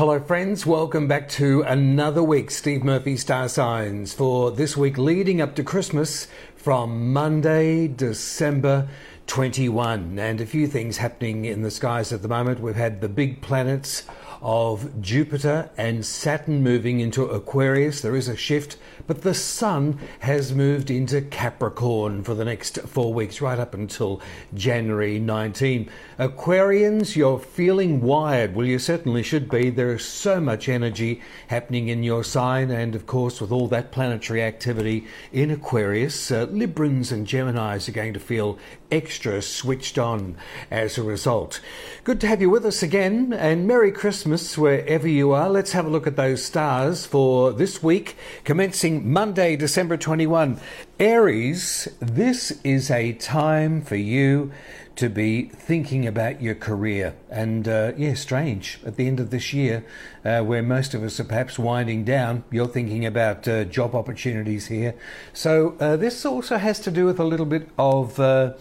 Hello, friends. Welcome back to another week, Steve Murphy Star Signs, for this week leading up to Christmas from Monday, December 21. And a few things happening in the skies at the moment. We've had the big planets of Jupiter and Saturn moving into Aquarius. There is a shift, but the Sun has moved into Capricorn for the next four weeks, right up until January 19. Aquarians, you're feeling wired. Well, you certainly should be. There is so much energy happening in your sign, and of course, with all that planetary activity in Aquarius, uh, Librans and Geminis are going to feel extra switched on as a result. Good to have you with us again, and Merry Christmas wherever you are. Let's have a look at those stars for this week, commencing Monday, December 21. Aries, this is a time for you to be thinking about your career. And uh, yeah, strange. At the end of this year, uh, where most of us are perhaps winding down, you're thinking about uh, job opportunities here. So uh, this also has to do with a little bit of uh,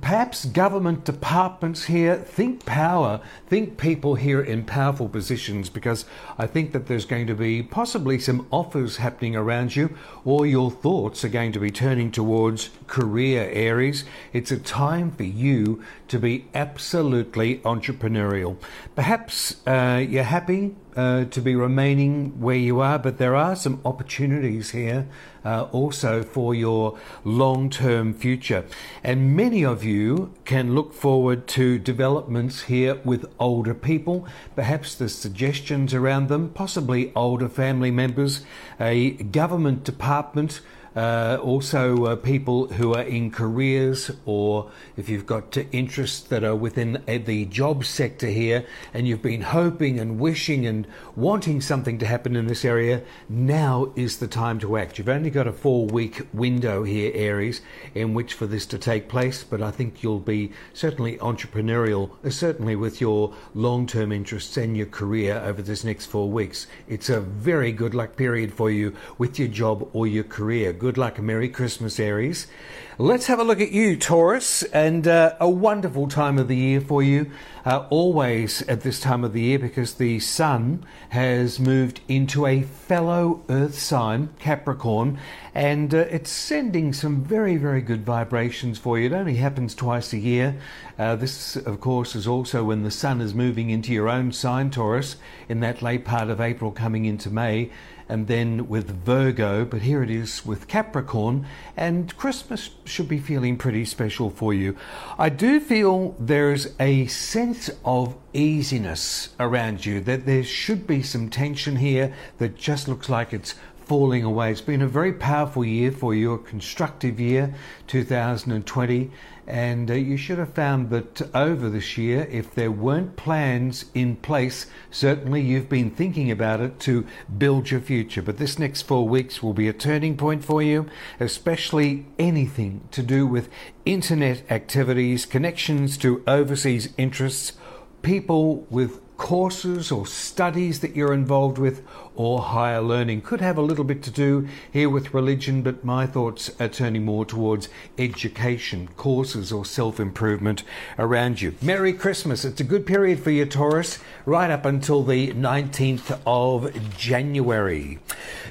perhaps government departments here think power, think people here in powerful positions because I think that there's going to be possibly some offers happening around you or your thoughts are going to be turning towards career Aries. It's a time for you to be absolutely entrepreneurial. Perhaps uh, you're happy uh, to be remaining where you are, but there are some opportunities here uh, also for your long term future. And many of you can look forward to developments here with older people, perhaps the suggestions around them, possibly older family members, a government department uh, also, uh, people who are in careers, or if you've got interests that are within uh, the job sector here, and you've been hoping and wishing and wanting something to happen in this area, now is the time to act. You've only got a four week window here, Aries, in which for this to take place, but I think you'll be certainly entrepreneurial, uh, certainly with your long term interests and your career over this next four weeks. It's a very good luck period for you with your job or your career. Good good luck. Merry Christmas, Aries. Let's have a look at you, Taurus, and uh, a wonderful time of the year for you. Uh, always at this time of the year because the sun has moved into a fellow earth sign, Capricorn, and uh, it's sending some very, very good vibrations for you. It only happens twice a year. Uh, this, of course, is also when the sun is moving into your own sign, Taurus, in that late part of April coming into May and then with Virgo, but here it is with Capricorn, and Christmas should be feeling pretty special for you. I do feel there's a sense of easiness around you, that there should be some tension here that just looks like it's falling away. It's been a very powerful year for you, a constructive year, 2020. And uh, you should have found that over this year, if there weren't plans in place, certainly you've been thinking about it to build your future. But this next four weeks will be a turning point for you, especially anything to do with internet activities, connections to overseas interests, people with courses or studies that you're involved with or higher learning. Could have a little bit to do here with religion, but my thoughts are turning more towards education, courses, or self improvement around you. Merry Christmas. It's a good period for you, Taurus, right up until the 19th of January.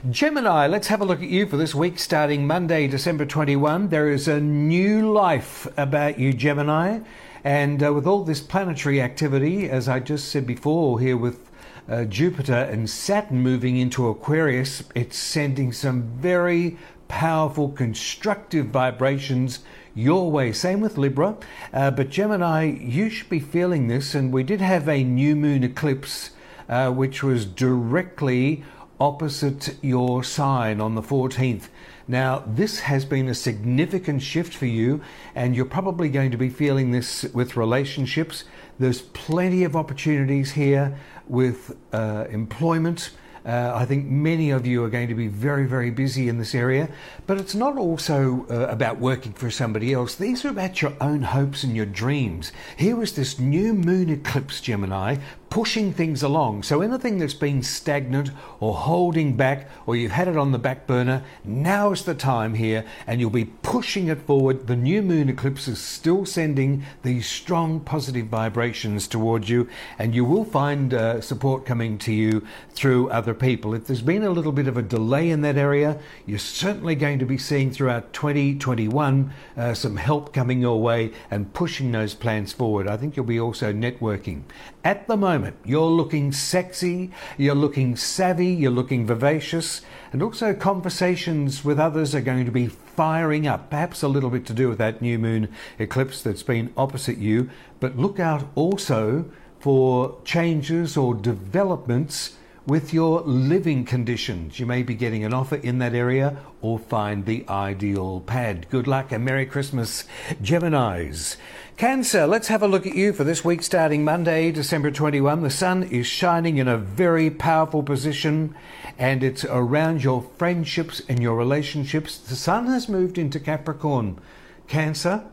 Gemini, let's have a look at you for this week starting Monday, December 21. There is a new life about you, Gemini. And uh, with all this planetary activity, as I just said before, here with uh, Jupiter and Saturn moving into Aquarius, it's sending some very powerful constructive vibrations your way. Same with Libra. Uh, but Gemini, you should be feeling this. And we did have a new moon eclipse, uh, which was directly opposite your sign on the 14th. Now, this has been a significant shift for you, and you're probably going to be feeling this with relationships. There's plenty of opportunities here with uh, employment. Uh, I think many of you are going to be very, very busy in this area, but it's not also uh, about working for somebody else. These are about your own hopes and your dreams. Here was this new moon eclipse, Gemini, pushing things along. So anything that's been stagnant or holding back, or you've had it on the back burner, now is the time here, and you'll be pushing it forward. The new moon eclipse is still sending these strong positive vibrations towards you, and you will find uh, support coming to you through other people. If there's been a little bit of a delay in that area, you're certainly going to be seeing throughout 2021 uh, some help coming your way and pushing those plans forward. I think you'll be also networking. At the moment, you're looking sexy, you're looking savvy, you're looking vivacious, and also conversations with others are going to be firing up. Perhaps a little bit to do with that new moon eclipse that's been opposite you, but look out also for changes or developments with your living conditions. You may be getting an offer in that area or find the ideal pad. Good luck and Merry Christmas, Geminis. Cancer, let's have a look at you for this week starting Monday, December 21. The sun is shining in a very powerful position and it's around your friendships and your relationships. The sun has moved into Capricorn. Cancer,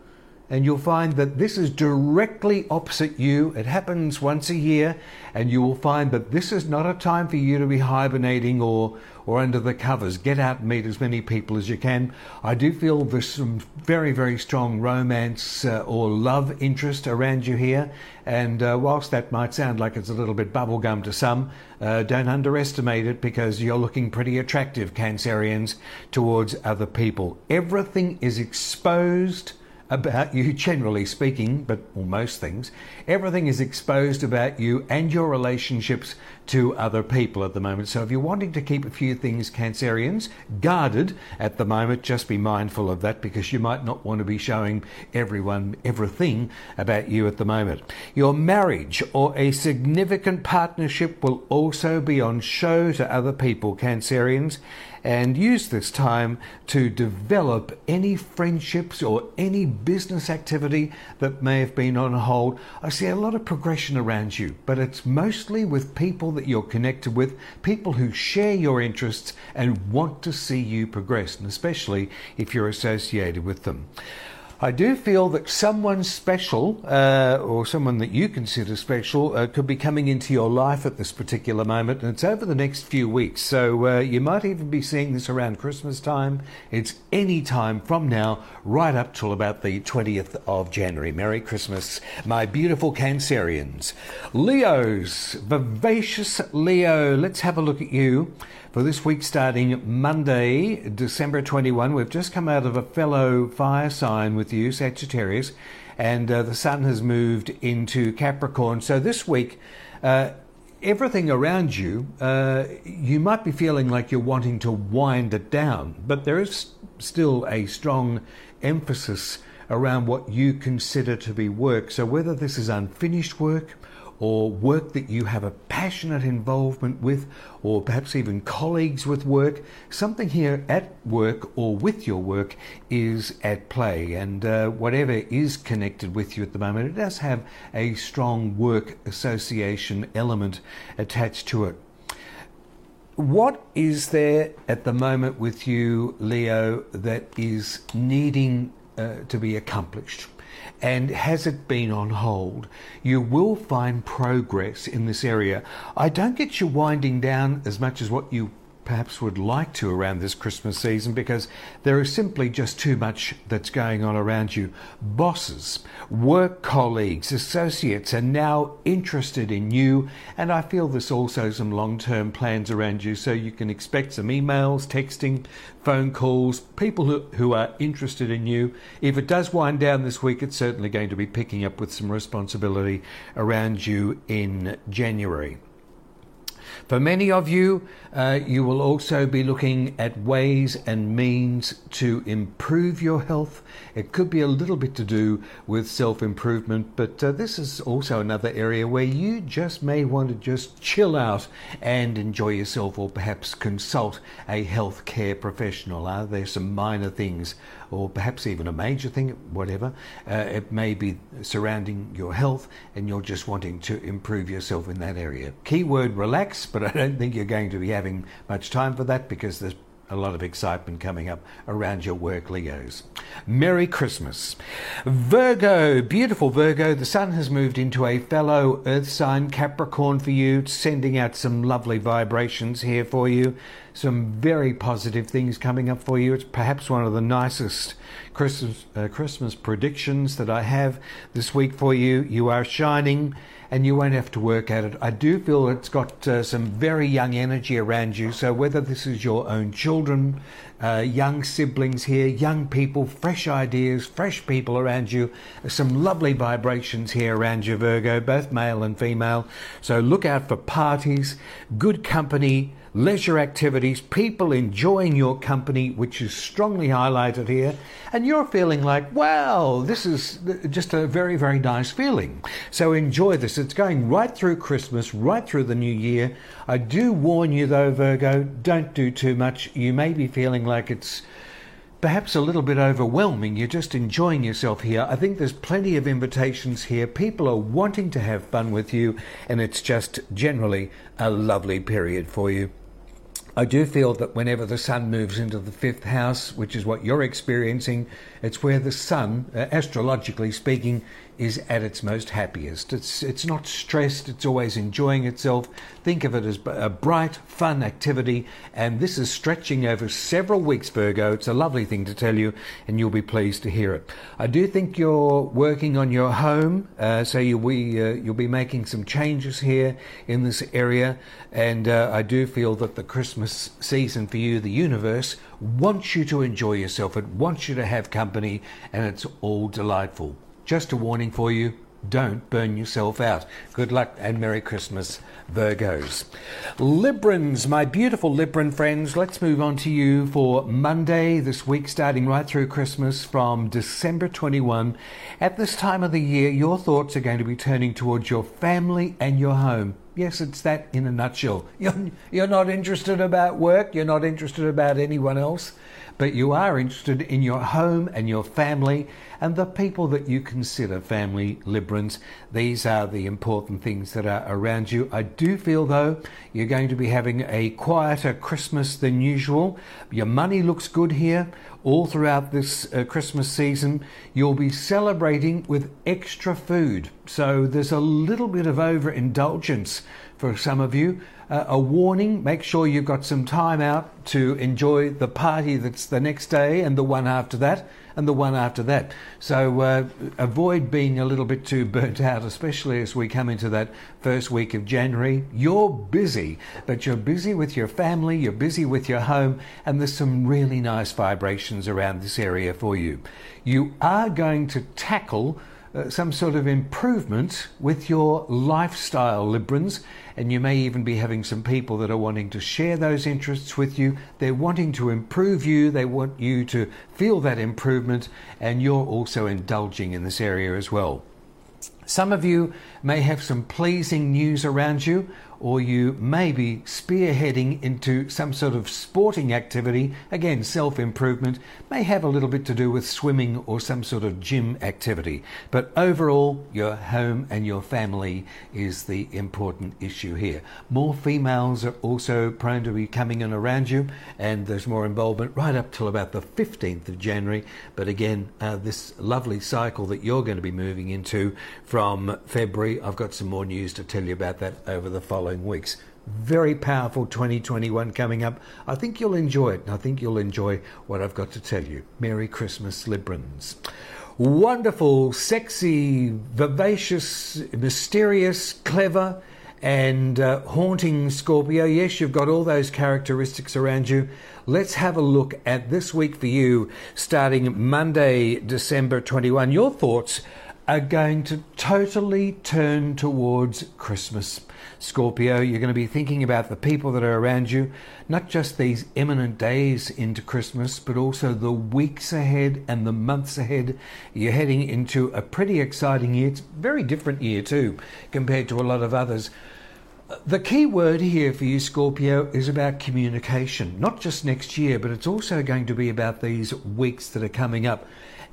and you'll find that this is directly opposite you. It happens once a year, and you will find that this is not a time for you to be hibernating or, or under the covers. Get out and meet as many people as you can. I do feel there's some very, very strong romance uh, or love interest around you here, and uh, whilst that might sound like it's a little bit bubblegum to some, uh, don't underestimate it because you're looking pretty attractive, Cancerians, towards other people. Everything is exposed about you, generally speaking, but most things. Everything is exposed about you and your relationships to other people at the moment. So if you're wanting to keep a few things, Cancerians, guarded at the moment, just be mindful of that because you might not want to be showing everyone everything about you at the moment. Your marriage or a significant partnership will also be on show to other people, Cancerians and use this time to develop any friendships or any business activity that may have been on hold. I see a lot of progression around you, but it's mostly with people that you're connected with, people who share your interests and want to see you progress, and especially if you're associated with them. I do feel that someone special, uh, or someone that you consider special, uh, could be coming into your life at this particular moment, and it's over the next few weeks. So uh, you might even be seeing this around Christmas time. It's any time from now, right up till about the 20th of January. Merry Christmas, my beautiful Cancerians. Leos, vivacious Leo, let's have a look at you for this week starting Monday, December 21. We've just come out of a fellow fire sign with you, Sagittarius, and uh, the sun has moved into Capricorn. So this week, uh, everything around you, uh, you might be feeling like you're wanting to wind it down, but there is still a strong emphasis around what you consider to be work. So whether this is unfinished work, or work that you have a passionate involvement with, or perhaps even colleagues with work, something here at work or with your work is at play. And uh, whatever is connected with you at the moment, it does have a strong work association element attached to it. What is there at the moment with you, Leo, that is needing uh, to be accomplished? And has it been on hold? You will find progress in this area. I don't get you winding down as much as what you perhaps would like to around this Christmas season because there is simply just too much that's going on around you. Bosses, work colleagues, associates are now interested in you, and I feel there's also some long term plans around you, so you can expect some emails, texting, phone calls, people who, who are interested in you. If it does wind down this week, it's certainly going to be picking up with some responsibility around you in January. For many of you, uh, you will also be looking at ways and means to improve your health. It could be a little bit to do with self improvement, but uh, this is also another area where you just may want to just chill out and enjoy yourself, or perhaps consult a healthcare professional. Are there some minor things, or perhaps even a major thing, whatever? Uh, it may be surrounding your health, and you're just wanting to improve yourself in that area. Keyword relax but I don't think you're going to be having much time for that because there's a lot of excitement coming up around your work, Leos. Merry Christmas. Virgo, beautiful Virgo, the sun has moved into a fellow earth sign, Capricorn, for you, sending out some lovely vibrations here for you. Some very positive things coming up for you. It's perhaps one of the nicest Christmas, uh, Christmas predictions that I have this week for you. You are shining and you won't have to work at it. I do feel it's got uh, some very young energy around you. So, whether this is your own children, uh, young siblings here, young people, fresh ideas, fresh people around you, some lovely vibrations here around you, Virgo, both male and female. So, look out for parties, good company leisure activities, people enjoying your company, which is strongly highlighted here, and you're feeling like, wow, this is just a very, very nice feeling. So enjoy this. It's going right through Christmas, right through the new year. I do warn you, though, Virgo, don't do too much. You may be feeling like it's perhaps a little bit overwhelming. You're just enjoying yourself here. I think there's plenty of invitations here. People are wanting to have fun with you, and it's just generally a lovely period for you. I do feel that whenever the sun moves into the fifth house, which is what you're experiencing, it's where the sun, uh, astrologically speaking, is at its most happiest. It's, it's not stressed, it's always enjoying itself. Think of it as a bright, fun activity, and this is stretching over several weeks, Virgo. It's a lovely thing to tell you, and you'll be pleased to hear it. I do think you're working on your home, uh, so you'll be, uh, you'll be making some changes here in this area, and uh, I do feel that the Christmas season for you, the universe, wants you to enjoy yourself, it wants you to have company, and it's all delightful. Just a warning for you don't burn yourself out. Good luck and Merry Christmas, Virgos. Librans, my beautiful Libran friends, let's move on to you for Monday this week, starting right through Christmas from December 21. At this time of the year, your thoughts are going to be turning towards your family and your home. Yes, it's that in a nutshell. You're, you're not interested about work, you're not interested about anyone else but you are interested in your home and your family and the people that you consider family Librans. These are the important things that are around you. I do feel, though, you're going to be having a quieter Christmas than usual. Your money looks good here all throughout this uh, Christmas season. You'll be celebrating with extra food. So there's a little bit of overindulgence for some of you uh, a warning make sure you've got some time out to enjoy the party that's the next day and the one after that and the one after that. So uh, avoid being a little bit too burnt out, especially as we come into that first week of January. You're busy, but you're busy with your family, you're busy with your home, and there's some really nice vibrations around this area for you. You are going to tackle uh, some sort of improvement with your lifestyle, Librans, and you may even be having some people that are wanting to share those interests with you. They're wanting to improve you, they want you to feel that improvement, and you're also indulging in this area as well. Some of you may have some pleasing news around you, or you may be spearheading into some sort of sporting activity, again, self improvement, may have a little bit to do with swimming or some sort of gym activity. But overall, your home and your family is the important issue here. More females are also prone to be coming in around you, and there's more involvement right up till about the 15th of January. But again, uh, this lovely cycle that you're going to be moving into from February, I've got some more news to tell you about that over the following weeks. Very powerful 2021 coming up. I think you'll enjoy it, and I think you'll enjoy what I've got to tell you. Merry Christmas, Librans. Wonderful, sexy, vivacious, mysterious, clever, and uh, haunting Scorpio. Yes, you've got all those characteristics around you. Let's have a look at this week for you, starting Monday, December 21. Your thoughts are going to totally turn towards Christmas. Scorpio, you're going to be thinking about the people that are around you, not just these imminent days into Christmas, but also the weeks ahead and the months ahead. You're heading into a pretty exciting year. It's a very different year, too, compared to a lot of others. The key word here for you, Scorpio, is about communication. Not just next year, but it's also going to be about these weeks that are coming up.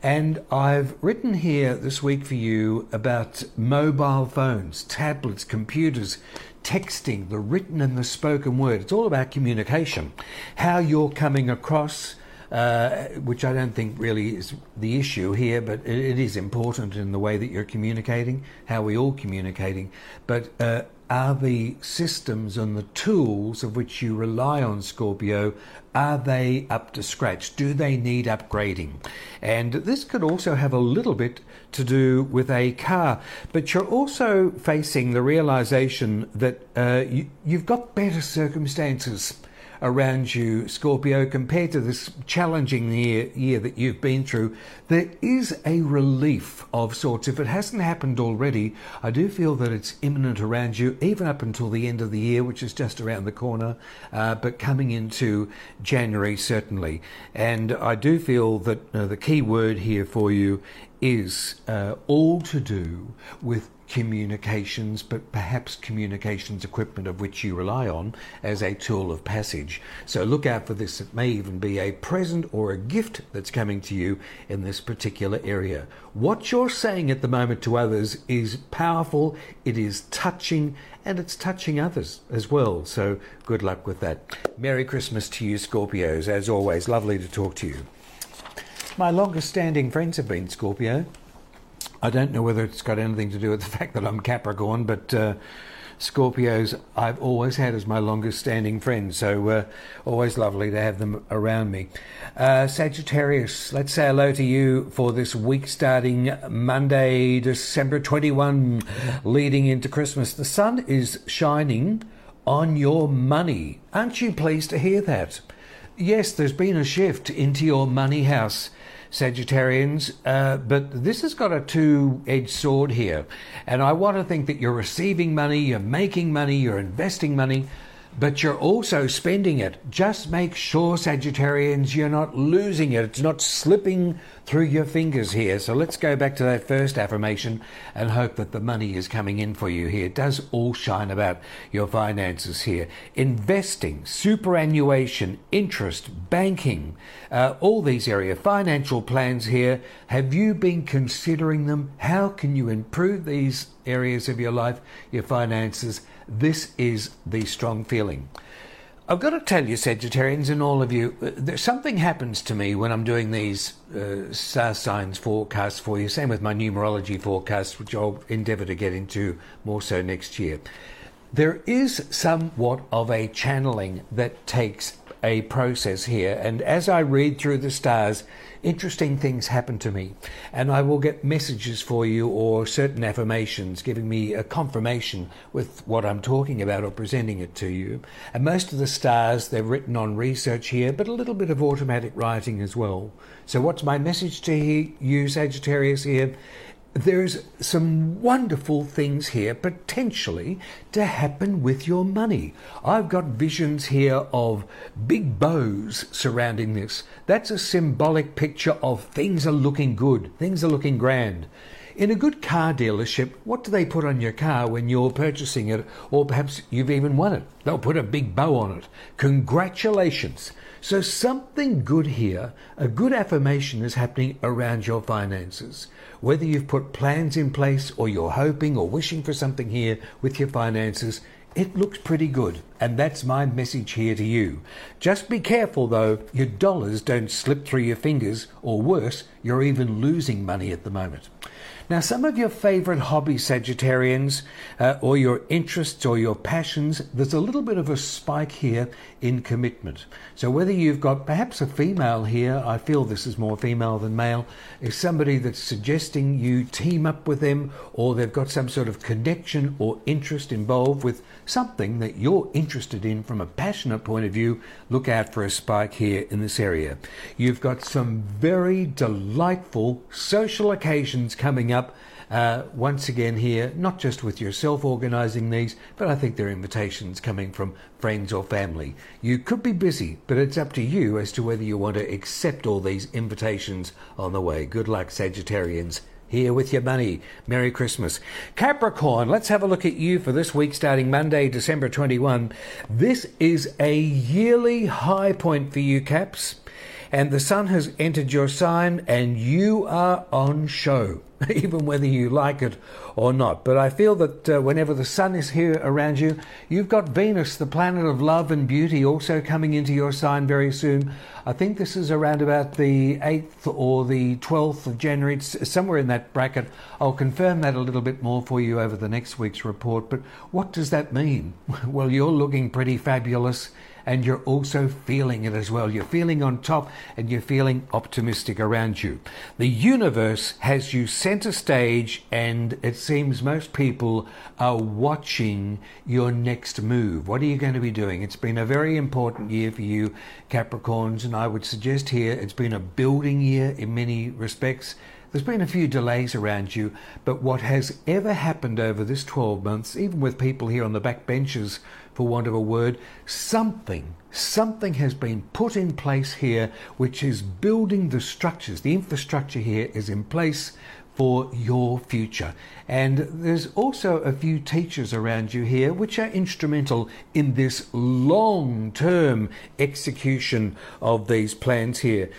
And I've written here this week for you about mobile phones, tablets, computers, texting, the written and the spoken word. It's all about communication, how you're coming across. Uh, which I don't think really is the issue here, but it, it is important in the way that you're communicating, how we all communicating. But uh, are the systems and the tools of which you rely on Scorpio are they up to scratch? Do they need upgrading? And this could also have a little bit to do with a car, but you're also facing the realization that uh, you, you've got better circumstances around you, Scorpio, compared to this challenging year, year that you've been through, there is a relief of sorts. If it hasn't happened already, I do feel that it's imminent around you, even up until the end of the year, which is just around the corner, uh, but coming into January, certainly. And I do feel that uh, the key word here for you is uh, all to do with communications, but perhaps communications equipment of which you rely on as a tool of passage. So look out for this. It may even be a present or a gift that's coming to you in this particular area. What you're saying at the moment to others is powerful, it is touching, and it's touching others as well. So good luck with that. Merry Christmas to you, Scorpios. As always, lovely to talk to you. My longest standing friends have been Scorpio. I don't know whether it's got anything to do with the fact that I'm Capricorn, but uh, Scorpios I've always had as my longest standing friends, so uh, always lovely to have them around me. Uh, Sagittarius, let's say hello to you for this week starting Monday, December 21, leading into Christmas. The sun is shining on your money. Aren't you pleased to hear that? Yes, there's been a shift into your money house. Sagittarians, uh, but this has got a two edged sword here. And I want to think that you're receiving money, you're making money, you're investing money, but you're also spending it. Just make sure, Sagittarians, you're not losing it. It's not slipping through your fingers here. So let's go back to that first affirmation and hope that the money is coming in for you here. It does all shine about your finances here. Investing, superannuation, interest, banking, uh, all these areas, financial plans here. Have you been considering them? How can you improve these areas of your life, your finances? This is the strong feeling. I've got to tell you, Sagittarians, and all of you, uh, something happens to me when I'm doing these uh, star signs forecasts for you. Same with my numerology forecasts, which I'll endeavour to get into more so next year. There is somewhat of a channeling that takes a process here, and as I read through the stars, interesting things happen to me, and I will get messages for you or certain affirmations giving me a confirmation with what I'm talking about or presenting it to you. And most of the stars, they're written on research here, but a little bit of automatic writing as well. So, what's my message to you, Sagittarius, here? There's some wonderful things here potentially to happen with your money. I've got visions here of big bows surrounding this. That's a symbolic picture of things are looking good, things are looking grand. In a good car dealership, what do they put on your car when you're purchasing it, or perhaps you've even won it? They'll put a big bow on it. Congratulations! So, something good here, a good affirmation is happening around your finances. Whether you've put plans in place or you're hoping or wishing for something here with your finances, it looks pretty good. And that's my message here to you. Just be careful though, your dollars don't slip through your fingers, or worse, you're even losing money at the moment. Now, some of your favorite hobbies, Sagittarians, uh, or your interests or your passions, there's a little bit of a spike here in commitment. So, whether you've got perhaps a female here, I feel this is more female than male, is somebody that's suggesting you team up with them, or they've got some sort of connection or interest involved with something that you're interested in from a passionate point of view, look out for a spike here in this area. You've got some very delightful social occasions coming up. Uh, once again, here, not just with yourself organising these, but I think they're invitations coming from friends or family. You could be busy, but it's up to you as to whether you want to accept all these invitations on the way. Good luck, Sagittarians here with your money. Merry Christmas. Capricorn, let's have a look at you for this week starting Monday, December 21. This is a yearly high point for you, Caps. And the sun has entered your sign and you are on show. even whether you like it or not. But I feel that uh, whenever the sun is here around you, you've got Venus, the planet of love and beauty, also coming into your sign very soon. I think this is around about the 8th or the 12th of January, it's somewhere in that bracket. I'll confirm that a little bit more for you over the next week's report. But what does that mean? Well, you're looking pretty fabulous and you're also feeling it as well. You're feeling on top and you're feeling optimistic around you. The universe has you center stage, and it seems most people are watching your next move. What are you going to be doing? It's been a very important year for you, Capricorns, and I would suggest here it's been a building year in many respects. There's been a few delays around you, but what has ever happened over this 12 months, even with people here on the back benches for want of a word, something, something has been put in place here which is building the structures. The infrastructure here is in place for your future. And there's also a few teachers around you here which are instrumental in this long term execution of these plans here.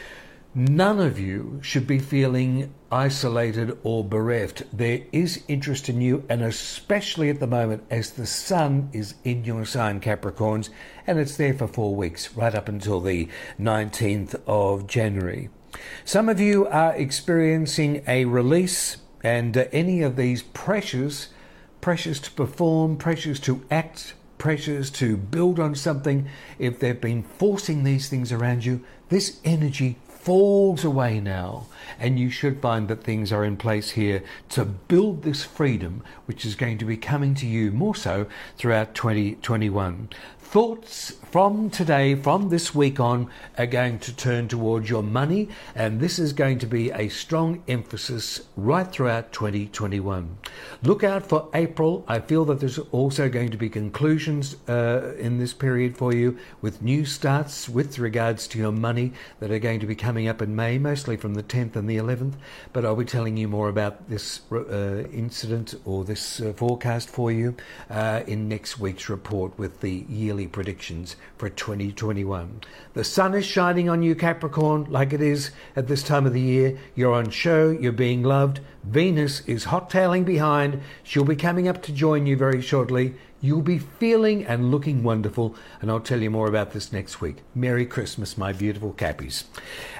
None of you should be feeling isolated or bereft. There is interest in you, and especially at the moment as the sun is in your sign, Capricorns, and it's there for four weeks, right up until the 19th of January. Some of you are experiencing a release, and uh, any of these pressures pressures to perform, pressures to act, pressures to build on something, if they've been forcing these things around you, this energy falls away now, and you should find that things are in place here to build this freedom, which is going to be coming to you more so throughout 2021 thoughts from today, from this week on, are going to turn towards your money, and this is going to be a strong emphasis right throughout 2021. Look out for April. I feel that there's also going to be conclusions uh, in this period for you with new starts with regards to your money that are going to be coming up in May, mostly from the 10th and the 11th. But I'll be telling you more about this uh, incident or this uh, forecast for you uh, in next week's report with the yearly early predictions for 2021. The sun is shining on you, Capricorn, like it is at this time of the year. You're on show, you're being loved. Venus is hot tailing behind. She'll be coming up to join you very shortly. You'll be feeling and looking wonderful, and I'll tell you more about this next week. Merry Christmas, my beautiful Cappies.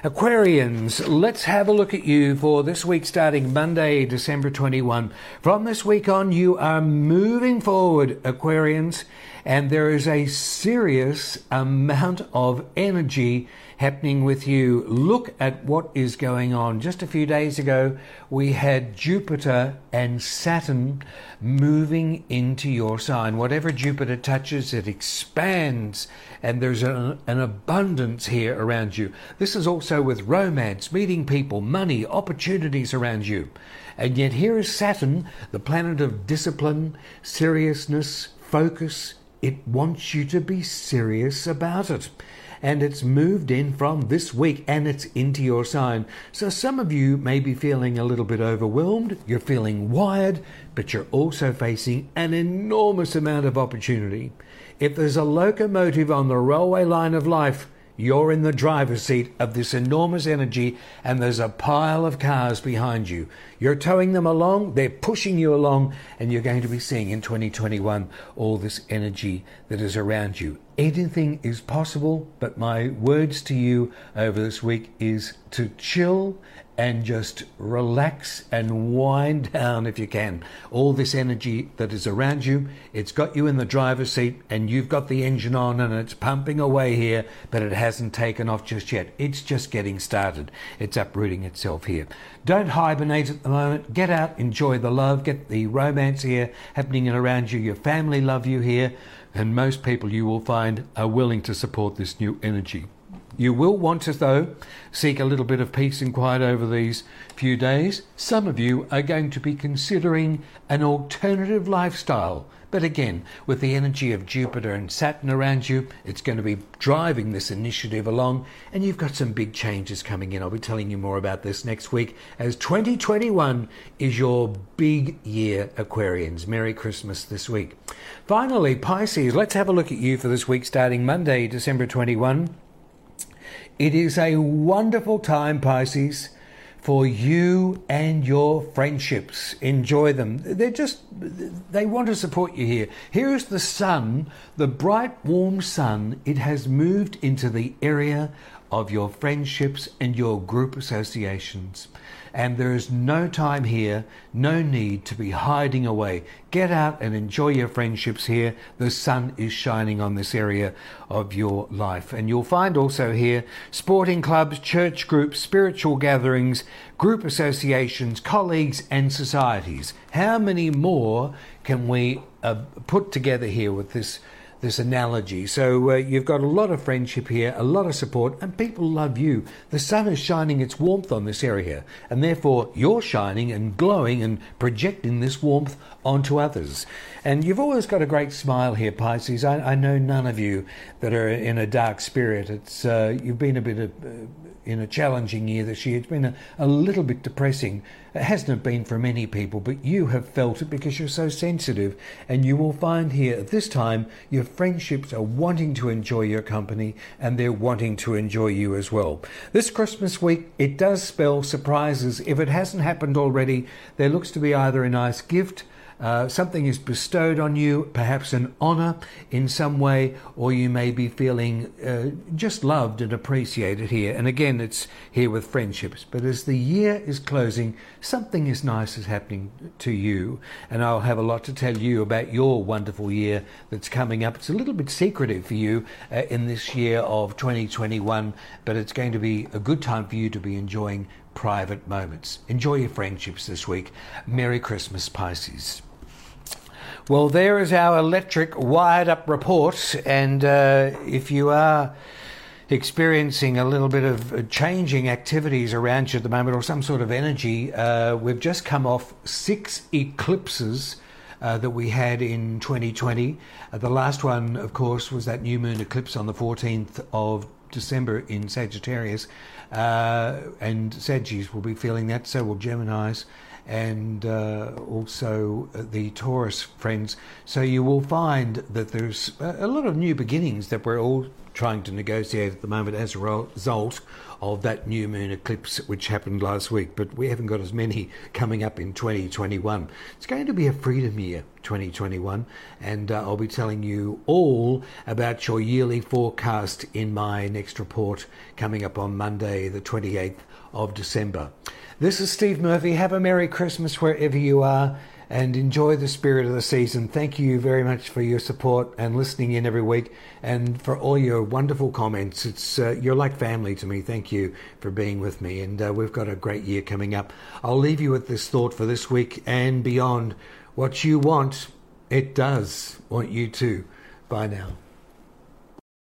Aquarians, let's have a look at you for this week starting Monday, December 21. From this week on, you are moving forward, Aquarians, and there is a serious amount of energy happening with you. Look at what is going on. Just a few days ago, we had Jupiter and Saturn moving into your sign. Whatever Jupiter touches, it expands, and there's an, an abundance here around you. This is also with romance, meeting people, money, opportunities around you. And yet, here is Saturn, the planet of discipline, seriousness, focus, it wants you to be serious about it. And it's moved in from this week and it's into your sign. So some of you may be feeling a little bit overwhelmed, you're feeling wired, but you're also facing an enormous amount of opportunity. If there's a locomotive on the railway line of life, you're in the driver's seat of this enormous energy, and there's a pile of cars behind you. You're towing them along, they're pushing you along, and you're going to be seeing in 2021 all this energy that is around you. Anything is possible, but my words to you over this week is to chill and just relax and wind down if you can. All this energy that is around you, it's got you in the driver's seat and you've got the engine on and it's pumping away here, but it hasn't taken off just yet. It's just getting started. It's uprooting itself here. Don't hibernate at the moment. Get out, enjoy the love, get the romance here happening around you. Your family love you here, and most people you will find are willing to support this new energy. You will want to, though, seek a little bit of peace and quiet over these few days. Some of you are going to be considering an alternative lifestyle. But again, with the energy of Jupiter and Saturn around you, it's going to be driving this initiative along, and you've got some big changes coming in. I'll be telling you more about this next week as 2021 is your big year, Aquarians. Merry Christmas this week. Finally, Pisces, let's have a look at you for this week starting Monday, December 21. It is a wonderful time, Pisces, for you and your friendships. Enjoy them. They're just, they want to support you here. Here is the sun, the bright, warm sun. It has moved into the area of your friendships and your group associations. And there is no time here, no need to be hiding away. Get out and enjoy your friendships here. The sun is shining on this area of your life. And you'll find also here sporting clubs, church groups, spiritual gatherings, group associations, colleagues, and societies. How many more can we uh, put together here with this? This analogy. So uh, you've got a lot of friendship here, a lot of support, and people love you. The sun is shining its warmth on this area, and therefore you're shining and glowing and projecting this warmth onto others. And you've always got a great smile here, Pisces. I, I know none of you that are in a dark spirit. It's uh, you've been a bit of, uh, in a challenging year this year. It's been a, a little bit depressing. It hasn't been for many people, but you have felt it because you're so sensitive. And you will find here at this time your friendships are wanting to enjoy your company and they're wanting to enjoy you as well. This Christmas week, it does spell surprises. If it hasn't happened already, there looks to be either a nice gift uh, something is bestowed on you, perhaps an honour in some way, or you may be feeling uh, just loved and appreciated here. And again, it's here with friendships. But as the year is closing, something is nice is happening to you. And I'll have a lot to tell you about your wonderful year that's coming up. It's a little bit secretive for you uh, in this year of 2021, but it's going to be a good time for you to be enjoying private moments. Enjoy your friendships this week. Merry Christmas, Pisces. Well, there is our electric wired up report. And uh, if you are experiencing a little bit of changing activities around you at the moment or some sort of energy, uh, we've just come off six eclipses. Uh, that we had in 2020. Uh, the last one, of course, was that new moon eclipse on the 14th of December in Sagittarius. Uh, and Sagittarius will be feeling that, so will Geminis and uh, also the Taurus friends. So you will find that there's a lot of new beginnings that we're all trying to negotiate at the moment as a result of that new moon eclipse which happened last week, but we haven't got as many coming up in 2021. It's going to be a freedom year, 2021, and uh, I'll be telling you all about your yearly forecast in my next report coming up on Monday, the 28th of December. This is Steve Murphy. Have a Merry Christmas wherever you are and enjoy the spirit of the season. Thank you very much for your support and listening in every week and for all your wonderful comments. It's uh, you're like family to me. Thank you for being with me and uh, we've got a great year coming up. I'll leave you with this thought for this week and beyond. What you want, it does want you too. Bye now.